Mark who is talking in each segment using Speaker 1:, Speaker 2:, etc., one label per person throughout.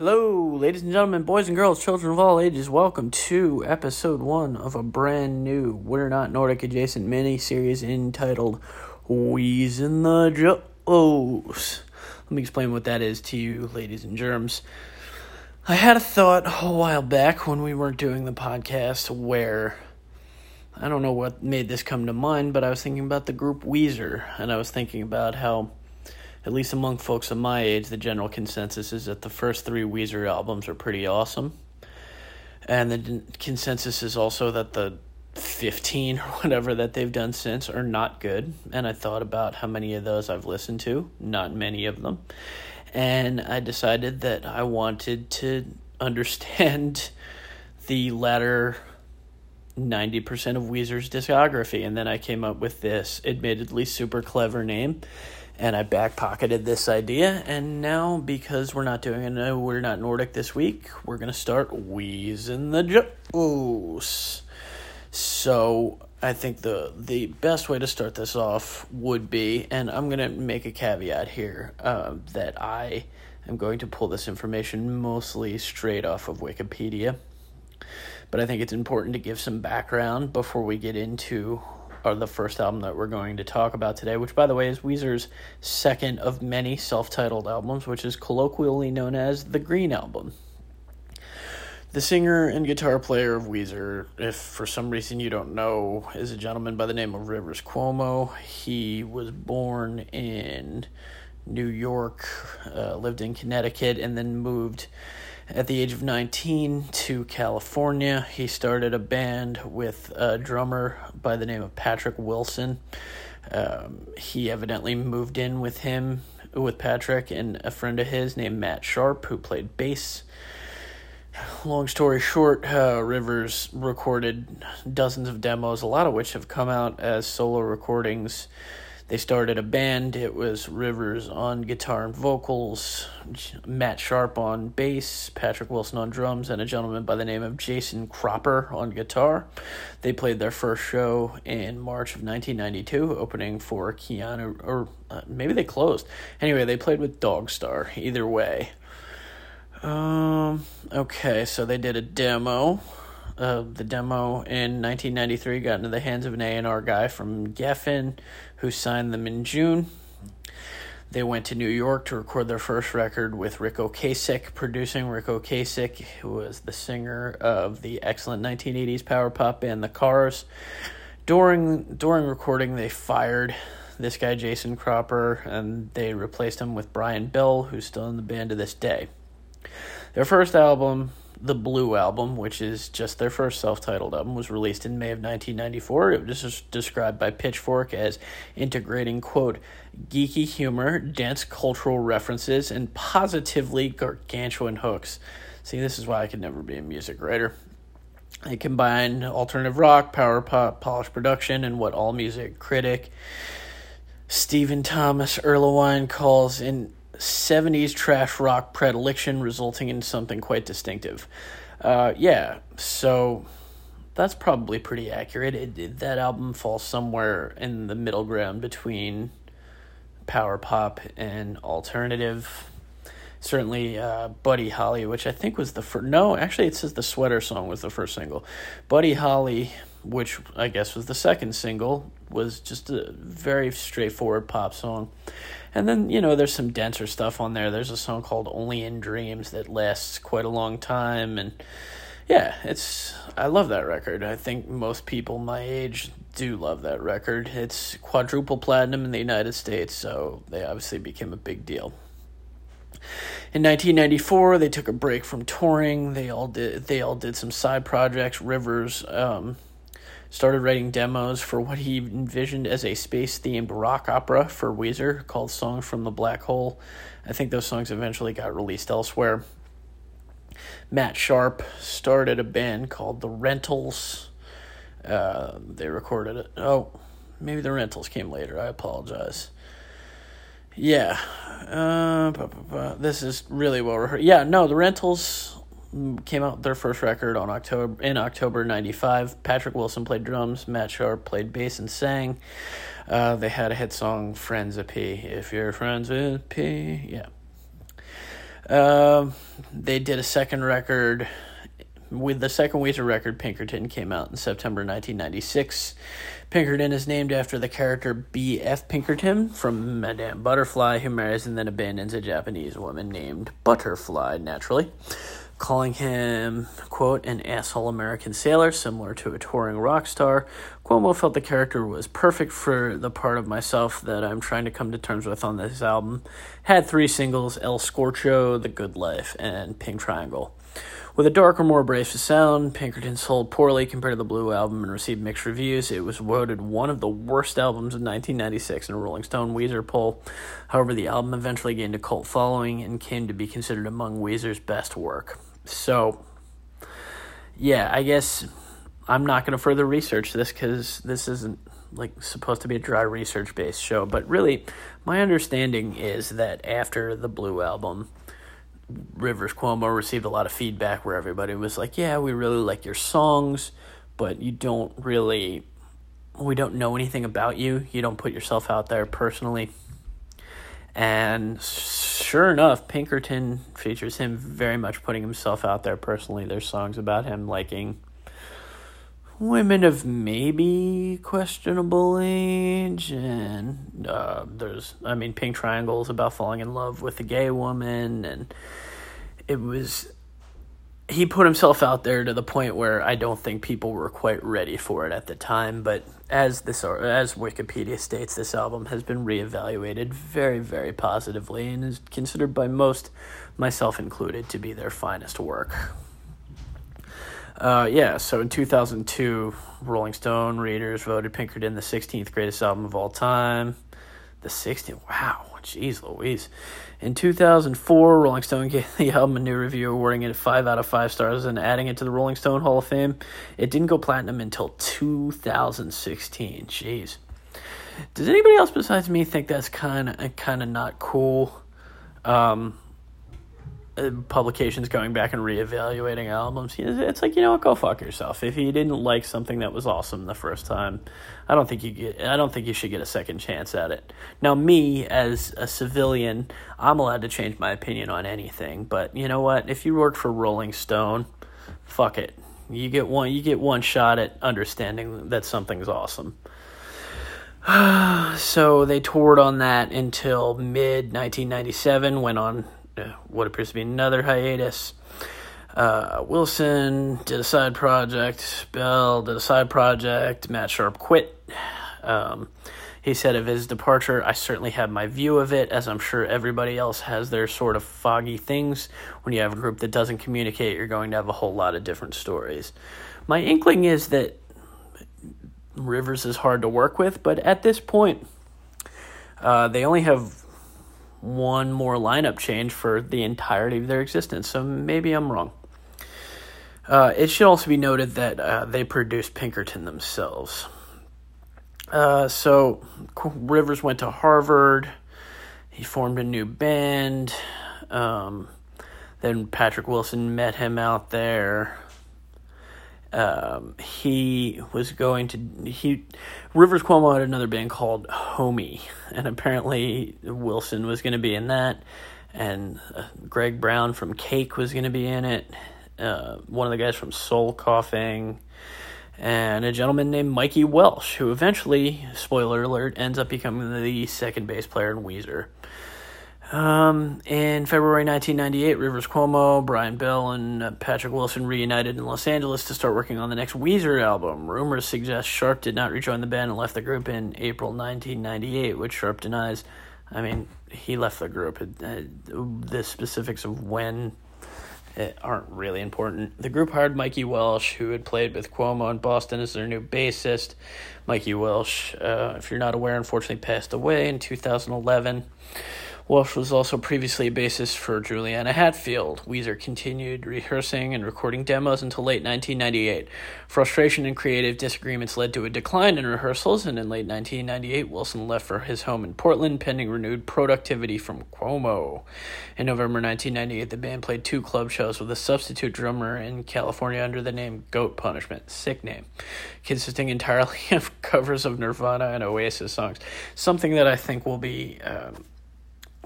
Speaker 1: Hello, ladies and gentlemen, boys and girls, children of all ages. Welcome to episode one of a brand new We're Not Nordic adjacent mini series entitled Wheeze in the Juice. Let me explain what that is to you, ladies and germs. I had a thought a while back when we weren't doing the podcast where I don't know what made this come to mind, but I was thinking about the group Weezer, and I was thinking about how at least among folks of my age, the general consensus is that the first three Weezer albums are pretty awesome. And the consensus is also that the 15 or whatever that they've done since are not good. And I thought about how many of those I've listened to, not many of them. And I decided that I wanted to understand the latter 90% of Weezer's discography. And then I came up with this admittedly super clever name and I backpocketed this idea. And now, because we're not doing it, we're not Nordic this week, we're going to start wheezing the juice. So, I think the the best way to start this off would be, and I'm going to make a caveat here uh, that I am going to pull this information mostly straight off of Wikipedia. But I think it's important to give some background before we get into are the first album that we're going to talk about today, which, by the way, is Weezer's second of many self titled albums, which is colloquially known as the Green Album. The singer and guitar player of Weezer, if for some reason you don't know, is a gentleman by the name of Rivers Cuomo. He was born in New York, uh, lived in Connecticut, and then moved at the age of 19 to California. He started a band with a drummer by the name of Patrick Wilson. Um, he evidently moved in with him, with Patrick, and a friend of his named Matt Sharp, who played bass. Long story short, uh, Rivers recorded dozens of demos, a lot of which have come out as solo recordings they started a band. It was Rivers on guitar and vocals, Matt Sharp on bass, Patrick Wilson on drums, and a gentleman by the name of Jason Cropper on guitar. They played their first show in March of 1992, opening for Keanu, or uh, maybe they closed. Anyway, they played with Dogstar. Either way. Um. Okay, so they did a demo. Uh, the demo in 1993 got into the hands of an A&R guy from Geffen who signed them in June. They went to New York to record their first record with Ric Ocasek producing. Ric Ocasek, who was the singer of the excellent 1980s power pop band The Cars. During during recording, they fired this guy Jason Cropper, and they replaced him with Brian Bell, who's still in the band to this day. Their first album the Blue album, which is just their first self titled album, was released in May of 1994. It was described by Pitchfork as integrating, quote, geeky humor, dense cultural references, and positively gargantuan hooks. See, this is why I could never be a music writer. They combined alternative rock, power pop, polished production, and what AllMusic critic Stephen Thomas Erlewine calls an 70s trash rock predilection, resulting in something quite distinctive. Uh, yeah, so that's probably pretty accurate. It, it, that album falls somewhere in the middle ground between power pop and alternative. Certainly, uh, Buddy Holly, which I think was the first. No, actually, it says the Sweater song was the first single. Buddy Holly, which I guess was the second single, was just a very straightforward pop song. And then, you know, there's some denser stuff on there. There's a song called Only in Dreams that lasts quite a long time and yeah, it's I love that record. I think most people my age do love that record. It's quadruple platinum in the United States, so they obviously became a big deal. In 1994, they took a break from touring. They all did they all did some side projects. Rivers um, started writing demos for what he envisioned as a space themed rock opera for Weezer called Songs from the Black Hole. I think those songs eventually got released elsewhere. Matt Sharp started a band called The Rentals. Uh, they recorded it. Oh, maybe The Rentals came later. I apologize. Yeah. Uh, this is really well rehearsed. Yeah, no, The Rentals came out their first record on October in October '95. Patrick Wilson played drums, Matt Sharp played bass and sang. Uh, they had a hit song, "Friends of P." If you're friends with P, yeah. Um, they did a second record. With the second Weezer record, Pinkerton came out in September 1996. Pinkerton is named after the character B.F. Pinkerton from Madame Butterfly, who marries and then abandons a Japanese woman named Butterfly, naturally calling him, quote, an asshole American sailor, similar to a touring rock star. Cuomo felt the character was perfect for the part of myself that I'm trying to come to terms with on this album. Had three singles El Scorcho, The Good Life, and Pink Triangle. With a darker, more abrasive sound, Pinkerton sold poorly compared to the Blue album and received mixed reviews. It was voted one of the worst albums of 1996 in a Rolling Stone Weezer poll. However, the album eventually gained a cult following and came to be considered among Weezer's best work. So, yeah, I guess I'm not going to further research this because this isn't like supposed to be a dry research based show. But really, my understanding is that after the Blue album, Rivers Cuomo received a lot of feedback where everybody was like, "Yeah, we really like your songs, but you don't really, we don't know anything about you. You don't put yourself out there personally." And sure enough, Pinkerton features him very much putting himself out there personally. There's songs about him liking women of maybe questionable age, and uh, there's, I mean, Pink Triangles about falling in love with a gay woman, and it was he put himself out there to the point where I don't think people were quite ready for it at the time. But as this as Wikipedia states, this album has been reevaluated very, very positively and is considered by most, myself included, to be their finest work. Uh, yeah, so in 2002, Rolling Stone readers voted Pinkerton the 16th greatest album of all time. The 16th, wow, jeez Louise. In 2004, Rolling Stone gave the album a new review, awarding it 5 out of 5 stars and adding it to the Rolling Stone Hall of Fame. It didn't go platinum until 2016. Jeez. Does anybody else besides me think that's kind of kind of not cool? Um, publications going back and reevaluating albums. It's like you know what, go fuck yourself. If you didn't like something that was awesome the first time, I don't think you get. I don't think you should get a second chance at it. Now, me as a civilian, I'm allowed to change my opinion on anything. But you know what? If you work for Rolling Stone, fuck it. You get one. You get one shot at understanding that something's awesome. so they toured on that until mid 1997. Went on what appears to be another hiatus. Uh, Wilson did a side project. Bell did a side project. Matt Sharp quit. Um, he said of his departure, I certainly have my view of it, as I'm sure everybody else has their sort of foggy things. When you have a group that doesn't communicate, you're going to have a whole lot of different stories. My inkling is that Rivers is hard to work with, but at this point, uh, they only have one more lineup change for the entirety of their existence. So maybe I'm wrong. Uh, it should also be noted that uh, they produced Pinkerton themselves. Uh, so Rivers went to Harvard. He formed a new band. Um, then Patrick Wilson met him out there um, he was going to he Rivers Cuomo had another band called Homie, and apparently Wilson was going to be in that, and uh, Greg Brown from Cake was going to be in it. Uh, one of the guys from Soul Coughing, and a gentleman named Mikey Welsh, who eventually, spoiler alert, ends up becoming the second bass player in Weezer. Um, in February 1998, Rivers Cuomo, Brian Bell, and uh, Patrick Wilson reunited in Los Angeles to start working on the next Weezer album. Rumors suggest Sharp did not rejoin the band and left the group in April 1998, which Sharp denies. I mean, he left the group. Uh, the specifics of when uh, aren't really important. The group hired Mikey Welsh, who had played with Cuomo in Boston, as their new bassist. Mikey Welsh, uh, if you're not aware, unfortunately passed away in 2011. Welsh was also previously a bassist for Juliana Hatfield. Weezer continued rehearsing and recording demos until late 1998. Frustration and creative disagreements led to a decline in rehearsals, and in late 1998, Wilson left for his home in Portland pending renewed productivity from Cuomo. In November 1998, the band played two club shows with a substitute drummer in California under the name Goat Punishment, sick name, consisting entirely of covers of Nirvana and Oasis songs. Something that I think will be. Um,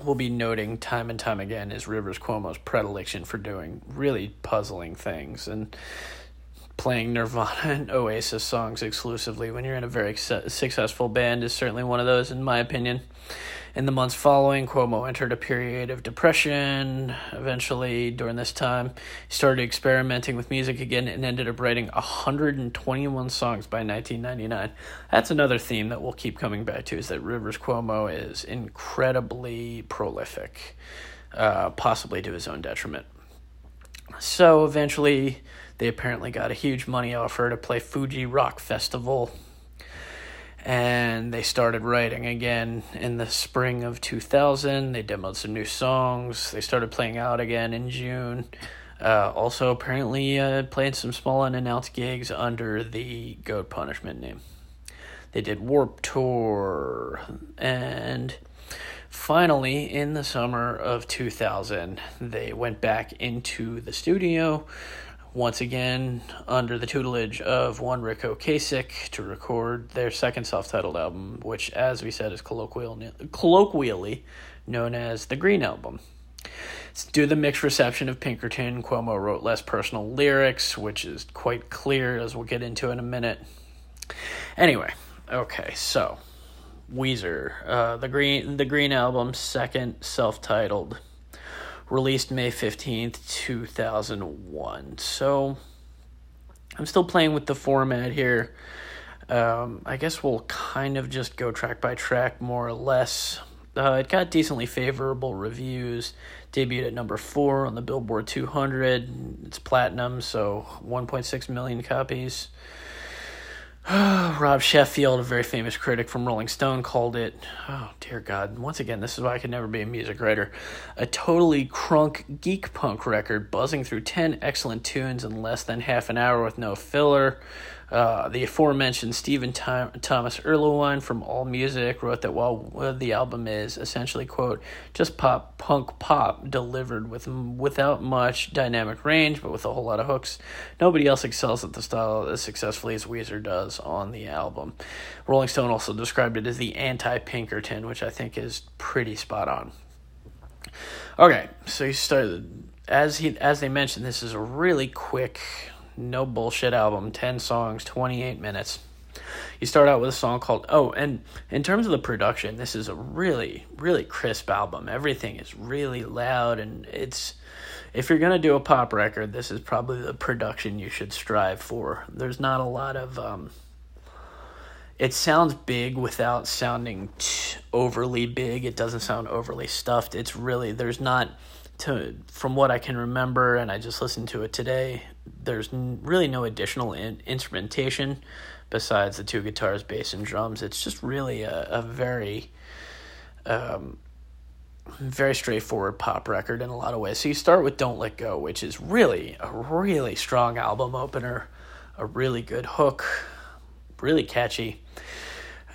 Speaker 1: we'll be noting time and time again is Rivers Cuomo's predilection for doing really puzzling things and playing Nirvana and Oasis songs exclusively when you're in a very successful band is certainly one of those, in my opinion. In the months following, Cuomo entered a period of depression. Eventually, during this time, he started experimenting with music again and ended up writing 121 songs by 1999. That's another theme that we'll keep coming back to is that Rivers Cuomo is incredibly prolific, uh, possibly to his own detriment. So eventually, they apparently got a huge money offer to play Fuji Rock Festival and they started writing again in the spring of 2000. They demoed some new songs. They started playing out again in June. Uh, also, apparently, uh, played some small unannounced gigs under the Goat Punishment name. They did Warp Tour, and finally, in the summer of 2000, they went back into the studio once again under the tutelage of one Ric Ocasek to record their second self-titled album, which, as we said, is colloquially, colloquially known as the Green Album. Due to the mixed reception of Pinkerton, Cuomo wrote less personal lyrics, which is quite clear, as we'll get into in a minute. Anyway, okay, so Weezer, uh, the Green, the Green Album, second self-titled released May 15th, 2001. So I'm still playing with the format here. Um, I guess we'll kind of just go track by track, more or less. Uh, it got decently favorable reviews. Debuted at number four on the Billboard 200. It's platinum, so 1.6 million copies. Rob Sheffield, a very famous critic from Rolling Stone, called it, oh dear God, once again, this is why I could never be a music writer, a totally crunk geek punk record buzzing through 10 excellent tunes in less than half an hour with no filler. Uh, the aforementioned Stephen Tom- Thomas Erlewine from AllMusic wrote that while the album is essentially quote just pop punk pop delivered with without much dynamic range but with a whole lot of hooks, nobody else excels at the style as successfully as Weezer does on the album. Rolling Stone also described it as the anti Pinkerton, which I think is pretty spot on. Okay, so he started as he as they mentioned. This is a really quick no bullshit album, 10 songs, 28 minutes. You start out with a song called Oh, and in terms of the production, this is a really, really crisp album. Everything is really loud, and it's if you're gonna do a pop record, this is probably the production you should strive for. There's not a lot of um, it sounds big without sounding overly big. It doesn't sound overly stuffed. It's really there's not to from what I can remember, and I just listened to it today. There's really no additional in, instrumentation besides the two guitars, bass, and drums. It's just really a, a very, um, very straightforward pop record in a lot of ways. So you start with "Don't Let Go," which is really a really strong album opener, a really good hook, really catchy.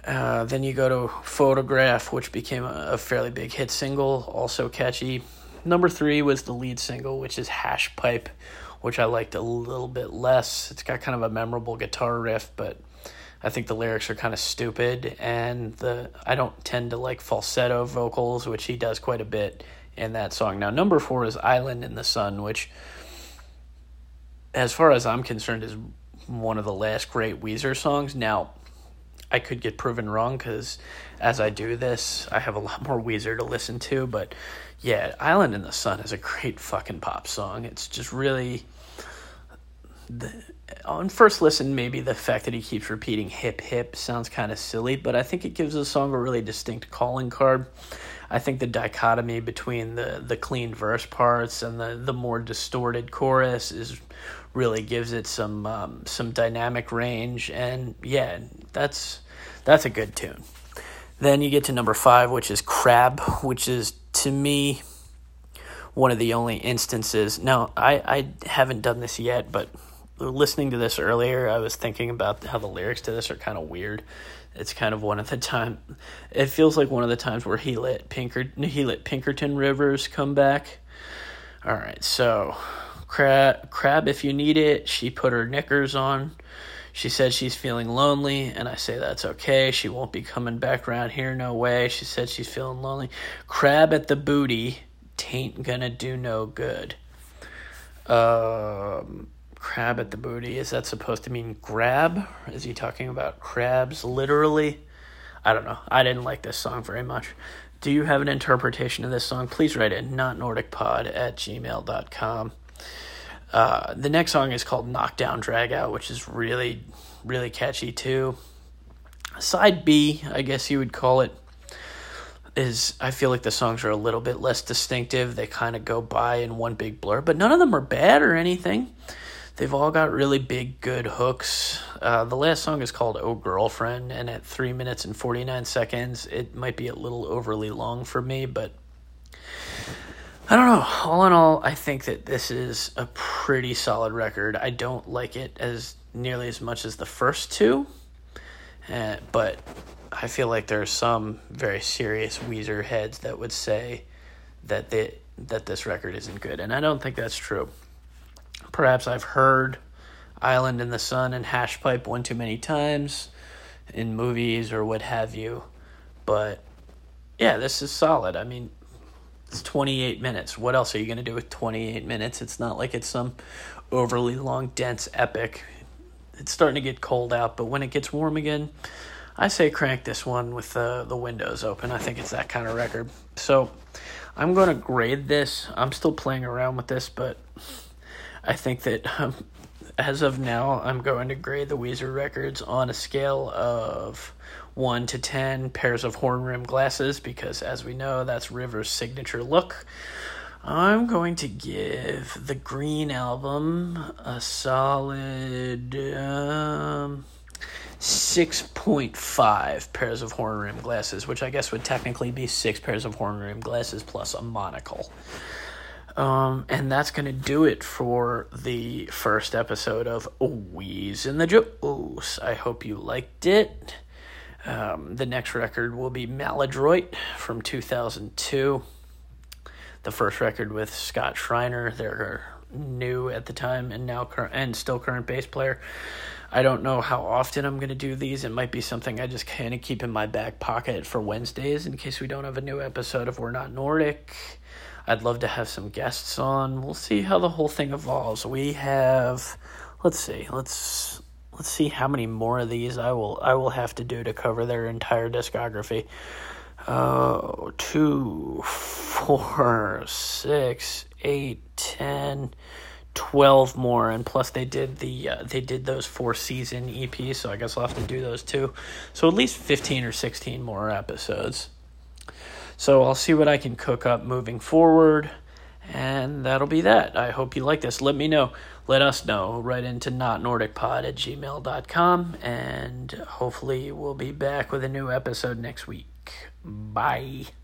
Speaker 1: Uh, then you go to Photograph, which became a, a fairly big hit single, also catchy number three was the lead single, which is Hash Pipe, which I liked a little bit less. It's got kind of a memorable guitar riff, but I think the lyrics are kind of stupid, and the I don't tend to like falsetto vocals, which he does quite a bit in that song. Now, number four is Island in the Sun, which, as far as I'm concerned, is one of the last great Weezer songs. Now, I could get proven wrong because as I do this, I have a lot more Weezer to listen to, but yeah, Island in the Sun is a great fucking pop song. It's just really the on first listen maybe the fact that he keeps repeating hip hip sounds kind of silly, but I think it gives the song a really distinct calling card. I think the dichotomy between the the clean verse parts and the the more distorted chorus is really gives it some um, some dynamic range and yeah, that's that's a good tune. Then you get to number 5 which is Crab, which is to me one of the only instances. Now, I, I haven't done this yet, but listening to this earlier, I was thinking about how the lyrics to this are kind of weird. It's kind of one of the time. It feels like one of the times where he let Pinker he let Pinkerton Rivers come back. All right, so crab crab if you need it. She put her knickers on. She said she's feeling lonely, and I say that's okay. She won't be coming back around here, no way. She said she's feeling lonely. Crab at the booty, tain't gonna do no good. Um, crab at the booty, is that supposed to mean grab? Is he talking about crabs literally? I don't know. I didn't like this song very much. Do you have an interpretation of this song? Please write it not nordicpod at gmail.com. Uh, the next song is called Knockdown Dragout, which is really, really catchy too. Side B, I guess you would call it, is I feel like the songs are a little bit less distinctive. They kind of go by in one big blur, but none of them are bad or anything. They've all got really big, good hooks. Uh, the last song is called Oh Girlfriend, and at 3 minutes and 49 seconds, it might be a little overly long for me, but I don't know. All in all, I think that this is a pretty solid record. I don't like it as nearly as much as the first two, uh, but I feel like there are some very serious Weezer heads that would say that they, that this record isn't good, and I don't think that's true. Perhaps I've heard Island in the Sun and Hash Pipe one too many times in movies or what have you. But yeah, this is solid. I mean, it's 28 minutes. What else are you going to do with 28 minutes? It's not like it's some overly long, dense epic. It's starting to get cold out, but when it gets warm again, I say crank this one with the, the windows open. I think it's that kind of record. So I'm going to grade this. I'm still playing around with this, but I think that um, as of now, I'm going to grade the Weezer records on a scale of 1 to 10 pairs of horn rim glasses because, as we know, that's River's signature look. I'm going to give the Green Album a solid um, 6.5 pairs of horn rim glasses, which I guess would technically be six pairs of horn rim glasses plus a monocle. Um, and that's going to do it for the first episode of Wheeze in the Juice. I hope you liked it. Um, the next record will be Maladroit from 2002. The first record with Scott Shriner, They're new at the time and now and still current bass player. I don't know how often I'm going to do these. It might be something I just kind of keep in my back pocket for Wednesdays in case we don't have a new episode of We're Not Nordic. I'd love to have some guests on. We'll see how the whole thing evolves. We have let's see. Let's let's see how many more of these I will I will have to do to cover their entire discography. Uh, two, four, six, eight, ten, twelve more, and plus they did the uh, they did those four season EPs, so I guess I'll have to do those too. So at least fifteen or sixteen more episodes. So I'll see what I can cook up moving forward. And that'll be that. I hope you like this. Let me know. Let us know. Right into notnordicpod at gmail.com. And hopefully we'll be back with a new episode next week. Bye.